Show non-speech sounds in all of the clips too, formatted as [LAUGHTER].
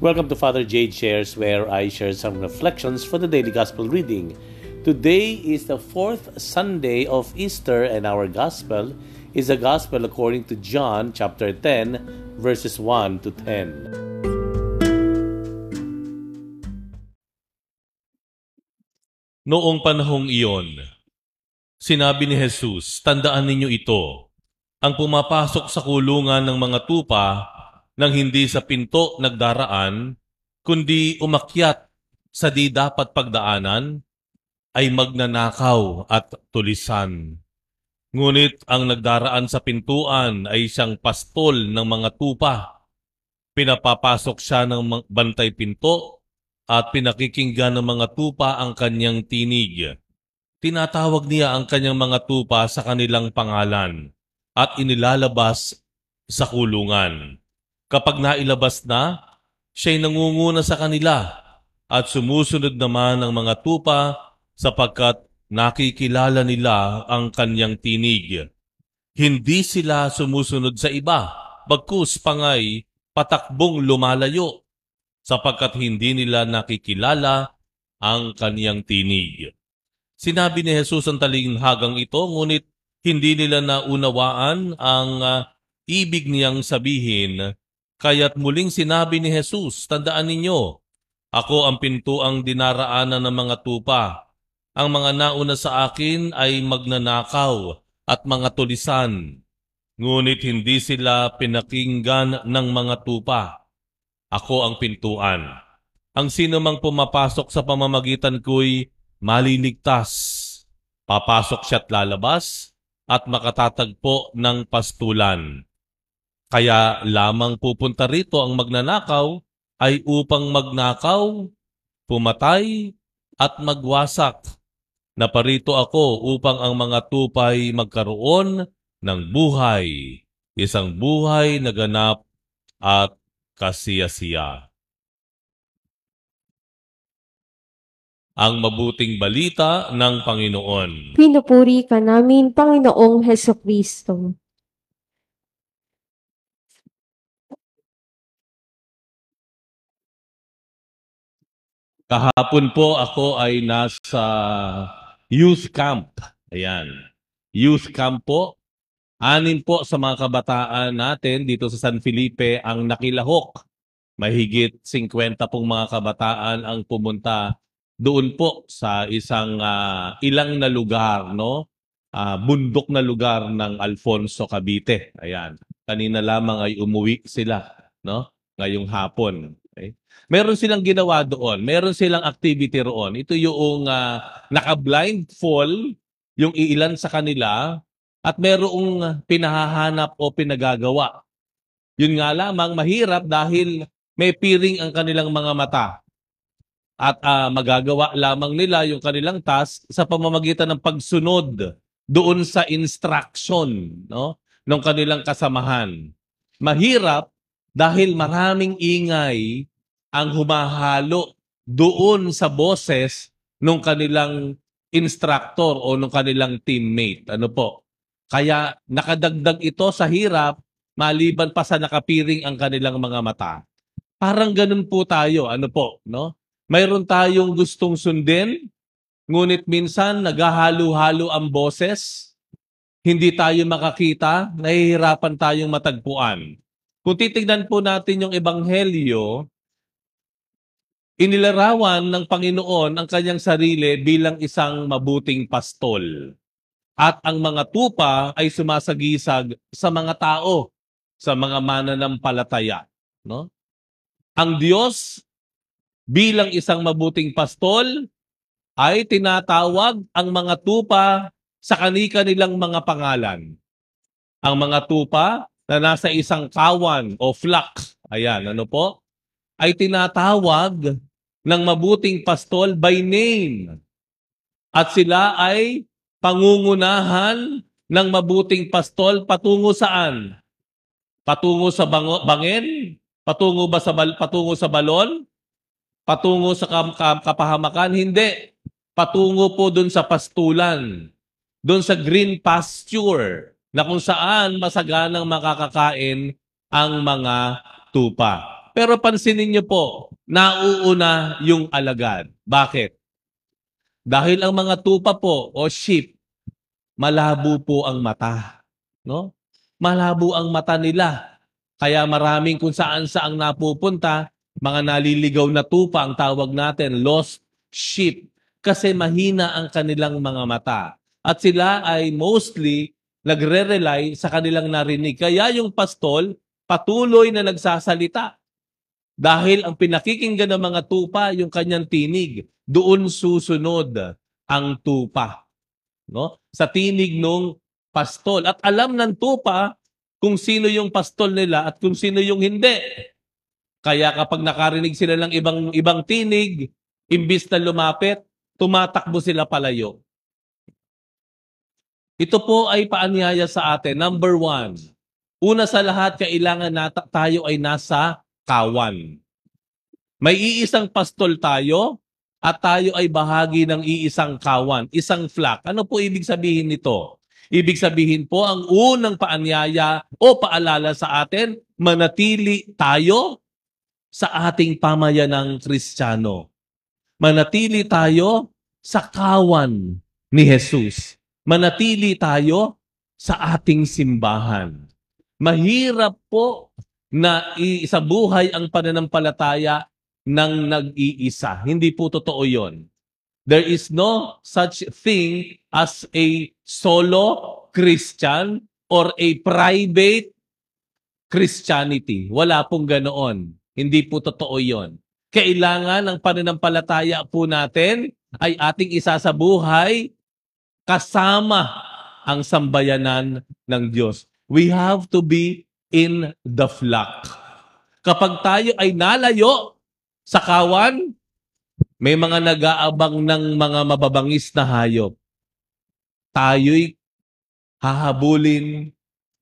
Welcome to Father Jade Shares, where I share some reflections for the daily gospel reading. Today is the fourth Sunday of Easter, and our gospel is the gospel according to John chapter 10, verses 1 to 10. Noong panahong iyon, sinabi ni Jesus, Tandaan ninyo ito, ang pumapasok sa kulungan ng mga tupa nang hindi sa pinto nagdaraan, kundi umakyat sa di dapat pagdaanan, ay magnanakaw at tulisan. Ngunit ang nagdaraan sa pintuan ay siyang pastol ng mga tupa. Pinapapasok siya ng bantay pinto at pinakikinggan ng mga tupa ang kanyang tinig. Tinatawag niya ang kanyang mga tupa sa kanilang pangalan at inilalabas sa kulungan. Kapag nailabas na, siya'y nangunguna sa kanila at sumusunod naman ang mga tupa sapagkat nakikilala nila ang kanyang tinig. Hindi sila sumusunod sa iba, bagkus pangay patakbong lumalayo sapagkat hindi nila nakikilala ang kaniyang tinig. Sinabi ni Jesus ang talinghagang ito, ngunit hindi nila naunawaan ang uh, ibig niyang sabihin, kaya't muling sinabi ni Jesus, tandaan ninyo, ako ang pintuang dinaraanan ng mga tupa. Ang mga nauna sa akin ay magnanakaw at mga tulisan, ngunit hindi sila pinakinggan ng mga tupa. Ako ang pintuan. Ang sino mang pumapasok sa pamamagitan ko'y maliligtas. Papasok siya't lalabas at makatatagpo ng pastulan. Kaya lamang pupunta rito ang magnanakaw ay upang magnakaw, pumatay, at magwasak. Naparito ako upang ang mga tupay magkaroon ng buhay, isang buhay na ganap at kasiyasiya. Ang mabuting balita ng Panginoon. Pinupuri ka namin, Panginoong Heso Kristo. Kahapon po ako ay nasa youth camp. Ayan. Youth camp po Anin po sa mga kabataan natin dito sa San Felipe ang nakilahok. Mahigit 50 pong mga kabataan ang pumunta doon po sa isang uh, ilang na lugar, no? Uh, bundok na lugar ng Alfonso Cavite. Ayan. Kanina lamang ay umuwi sila, no? Ngayong hapon. Okay? Meron silang ginawa doon. Meron silang activity roon. Ito yung uh, naka-blindfold yung iilan sa kanila at merong pinahahanap o pinagagawa. Yun nga lamang mahirap dahil may piring ang kanilang mga mata. At uh, magagawa lamang nila yung kanilang task sa pamamagitan ng pagsunod doon sa instruction no ng kanilang kasamahan. Mahirap dahil maraming ingay ang humahalo doon sa boses ng kanilang instructor o ng kanilang teammate. Ano po? Kaya nakadagdag ito sa hirap maliban pa sa nakapiring ang kanilang mga mata. Parang ganun po tayo, ano po, no? Mayroon tayong gustong sundin, ngunit minsan naghahalo-halo ang boses, hindi tayo makakita, nahihirapan tayong matagpuan. Kung titignan po natin yung ebanghelyo, inilarawan ng Panginoon ang kanyang sarili bilang isang mabuting pastol at ang mga tupa ay sumasagisag sa mga tao, sa mga mananampalataya. No? Ang Diyos bilang isang mabuting pastol ay tinatawag ang mga tupa sa kani-kanilang mga pangalan. Ang mga tupa na nasa isang kawan o flock, ayan, ano po, ay tinatawag ng mabuting pastol by name. At sila ay pangungunahan ng mabuting pastol patungo saan? Patungo sa bango, bangin? Patungo ba sa bal, patungo sa balon? Patungo sa kam, kam, kapahamakan? Hindi. Patungo po dun sa pastulan. Dun sa green pasture na kung saan masaganang makakakain ang mga tupa. Pero pansinin niyo po, nauuna yung alagad. Bakit? Dahil ang mga tupa po o sheep, malabo po ang mata. No? Malabo ang mata nila. Kaya maraming kung saan saang napupunta, mga naliligaw na tupa ang tawag natin, lost sheep. Kasi mahina ang kanilang mga mata. At sila ay mostly nagre-rely sa kanilang narinig. Kaya yung pastol, patuloy na nagsasalita. Dahil ang pinakikinggan ng mga tupa, yung kanyang tinig, doon susunod ang tupa. No? Sa tinig nung pastol. At alam ng tupa kung sino yung pastol nila at kung sino yung hindi. Kaya kapag nakarinig sila ng ibang ibang tinig, imbis na lumapit, tumatakbo sila palayo. Ito po ay paanyaya sa atin. Number one, una sa lahat, kailangan na tayo ay nasa kawan. May iisang pastol tayo at tayo ay bahagi ng iisang kawan, isang flock. Ano po ibig sabihin nito? Ibig sabihin po, ang unang paanyaya o paalala sa atin, manatili tayo sa ating pamayanang kristyano. Manatili tayo sa kawan ni Jesus manatili tayo sa ating simbahan. Mahirap po na sa buhay ang pananampalataya ng nag-iisa. Hindi po totoo yon. There is no such thing as a solo Christian or a private Christianity. Wala pong ganoon. Hindi po totoo yon. Kailangan ang pananampalataya po natin ay ating isa sa buhay kasama ang sambayanan ng Diyos. We have to be in the flock. Kapag tayo ay nalayo sa kawan, may mga nag-aabang ng mga mababangis na hayop. Tayo'y hahabulin,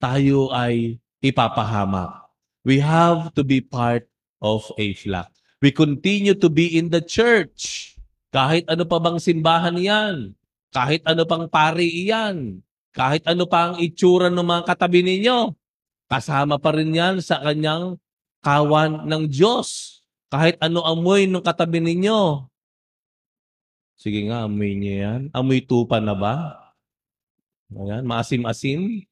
tayo ay ipapahamak. We have to be part of a flock. We continue to be in the church. Kahit ano pa bang simbahan yan. Kahit ano pang pari iyan, kahit ano pa ang itsura ng mga katabi ninyo, kasama pa rin yan sa kanyang kawan ng Diyos. Kahit ano amoy ng katabi ninyo. Sige nga, amoy niya yan. Amoy tupa na ba? Ayan, maasim-asim.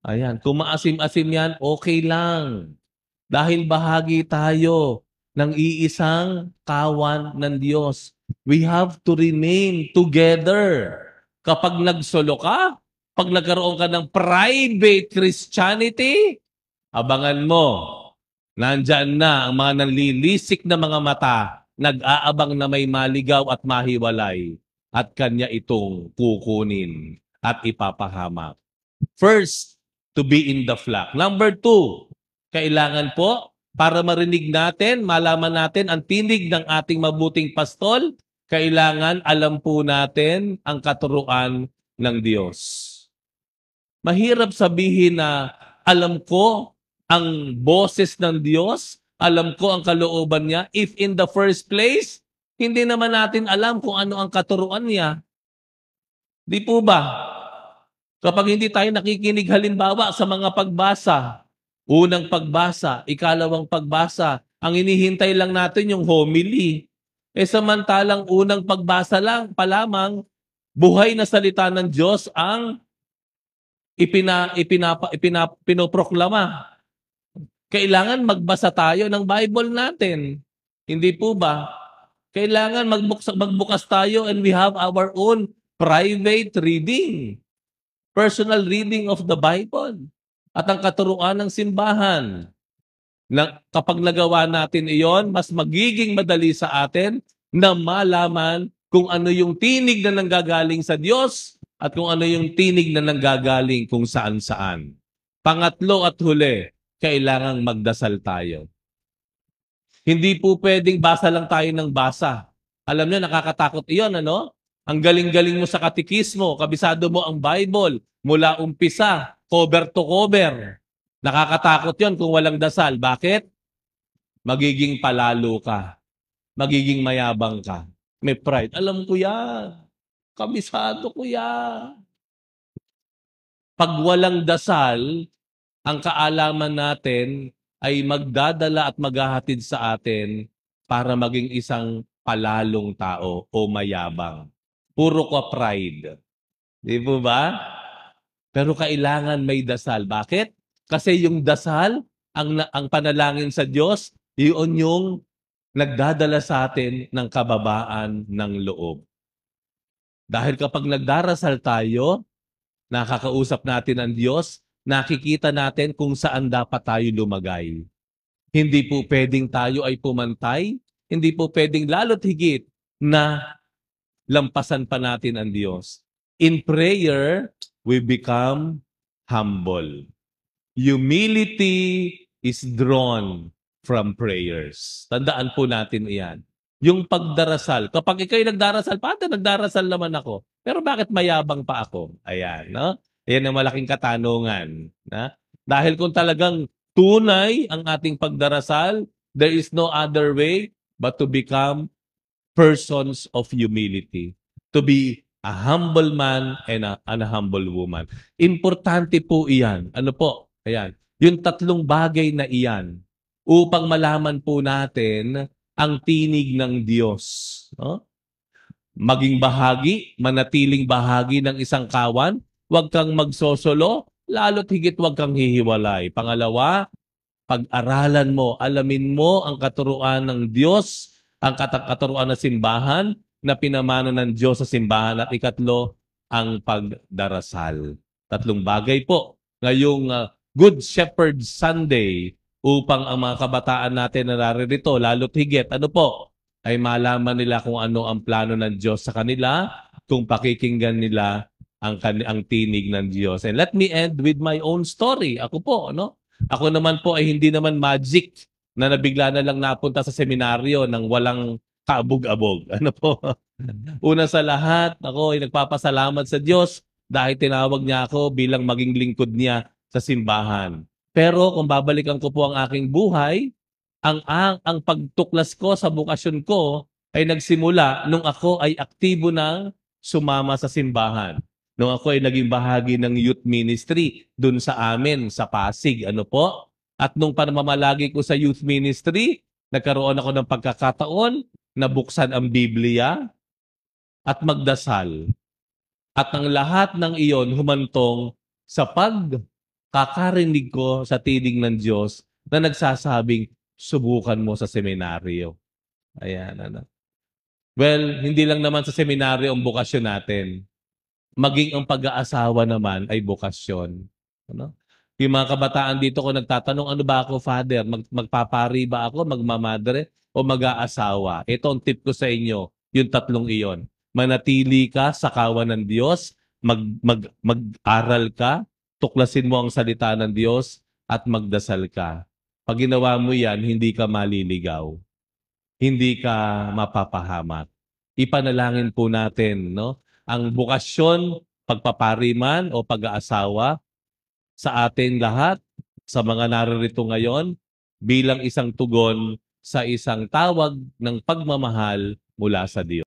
Ayan, kung maasim-asim yan, okay lang. Dahil bahagi tayo ng iisang kawan ng Diyos. We have to remain together. Kapag nagsolo ka, pag nagkaroon ka ng private Christianity, abangan mo, nandyan na ang mga nanlilisik na mga mata, nag-aabang na may maligaw at mahiwalay, at kanya itong kukunin at ipapahamak. First, to be in the flock. Number two, kailangan po para marinig natin, malaman natin ang tinig ng ating mabuting pastol, kailangan alam po natin ang katuruan ng Diyos. Mahirap sabihin na alam ko ang boses ng Diyos, alam ko ang kalooban niya, if in the first place, hindi naman natin alam kung ano ang katuruan niya. Di po ba? Kapag hindi tayo nakikinig halimbawa sa mga pagbasa, Unang pagbasa, ikalawang pagbasa, ang inihintay lang natin yung homily. E samantalang unang pagbasa lang pa lamang, buhay na salita ng Diyos ang ipina, ipinapa, ipina, pinoproklama. Kailangan magbasa tayo ng Bible natin. Hindi po ba? Kailangan magbukas, magbukas tayo and we have our own private reading. Personal reading of the Bible at ang katuruan ng simbahan. Na, kapag nagawa natin iyon, mas magiging madali sa atin na malaman kung ano yung tinig na nanggagaling sa Diyos at kung ano yung tinig na nanggagaling kung saan-saan. Pangatlo at huli, kailangang magdasal tayo. Hindi po pwedeng basa lang tayo ng basa. Alam niyo, nakakatakot iyon, ano? Ang galing-galing mo sa katikismo, kabisado mo ang Bible, mula umpisa, cover to cover. Nakakatakot yon kung walang dasal. Bakit? Magiging palalo ka. Magiging mayabang ka. May pride. Alam ko yan. Kabisado ko yan. Pag walang dasal, ang kaalaman natin ay magdadala at maghahatid sa atin para maging isang palalong tao o mayabang. Puro ka pride. Di po ba? Pero kailangan may dasal. Bakit? Kasi yung dasal, ang, ang panalangin sa Diyos, yun yung nagdadala sa atin ng kababaan ng loob. Dahil kapag nagdarasal tayo, nakakausap natin ang Diyos, nakikita natin kung saan dapat tayo lumagay. Hindi po pwedeng tayo ay pumantay, hindi po pwedeng lalo't higit na lampasan pa natin ang Diyos. In prayer, we become humble. Humility is drawn from prayers. Tandaan po natin iyan. Yung pagdarasal. Kapag ikaw'y nagdarasal, pati nagdarasal naman ako. Pero bakit mayabang pa ako? Ayan, no? Ayan ang malaking katanungan. Na? Dahil kung talagang tunay ang ating pagdarasal, there is no other way but to become persons of humility. To be a humble man and a, and a humble woman. Importante po iyan. Ano po? Ayan. Yung tatlong bagay na iyan upang malaman po natin ang tinig ng Diyos. No? Maging bahagi, manatiling bahagi ng isang kawan, huwag kang magsosolo, lalo't higit huwag kang hihiwalay. Pangalawa, pag-aralan mo, alamin mo ang katuruan ng Diyos, ang kat- katuruan ng simbahan na pinamana ng Diyos sa simbahan. At ikatlo, ang pagdarasal. Tatlong bagay po. Ngayong uh, Good Shepherd Sunday, upang ang mga kabataan natin na naririto, lalo't higit, ano po, ay malaman nila kung ano ang plano ng Diyos sa kanila, kung pakikinggan nila ang, ang tinig ng Diyos. And let me end with my own story. Ako po, no? Ako naman po ay hindi naman magic na nabigla na lang napunta sa seminaryo ng walang kaabog-abog. [LAUGHS] Ano po? Una sa lahat, ako ay nagpapasalamat sa Diyos dahil tinawag niya ako bilang maging lingkod niya sa simbahan. Pero kung babalikan ko po ang aking buhay, ang, ang, ang pagtuklas ko sa bukasyon ko ay nagsimula nung ako ay aktibo ng sumama sa simbahan. Nung ako ay naging bahagi ng youth ministry dun sa amin, sa Pasig. Ano po? At nung panamamalagi ko sa youth ministry, nagkaroon ako ng pagkakataon na buksan ang Biblia at magdasal. At ang lahat ng iyon humantong sa pag kakarinig ko sa tinig ng Diyos na nagsasabing, subukan mo sa seminaryo. Ayan, ano. Well, hindi lang naman sa seminaryo ang bukasyon natin. Maging ang pag-aasawa naman ay bukasyon. Ano? Yung mga kabataan dito ko nagtatanong, ano ba ako, Father? Mag magpapari ba ako, magmamadre, o mag-aasawa? Ito ang tip ko sa inyo, yung tatlong iyon. Manatili ka sa kawan ng Diyos, mag, mag, mag-aral ka, tuklasin mo ang salita ng Diyos at magdasal ka. Pag ginawa mo yan, hindi ka maliligaw. Hindi ka mapapahamak. Ipanalangin po natin no? ang bukasyon, pagpapariman o pag-aasawa sa atin lahat, sa mga naririto ngayon, bilang isang tugon sa isang tawag ng pagmamahal mula sa Diyos.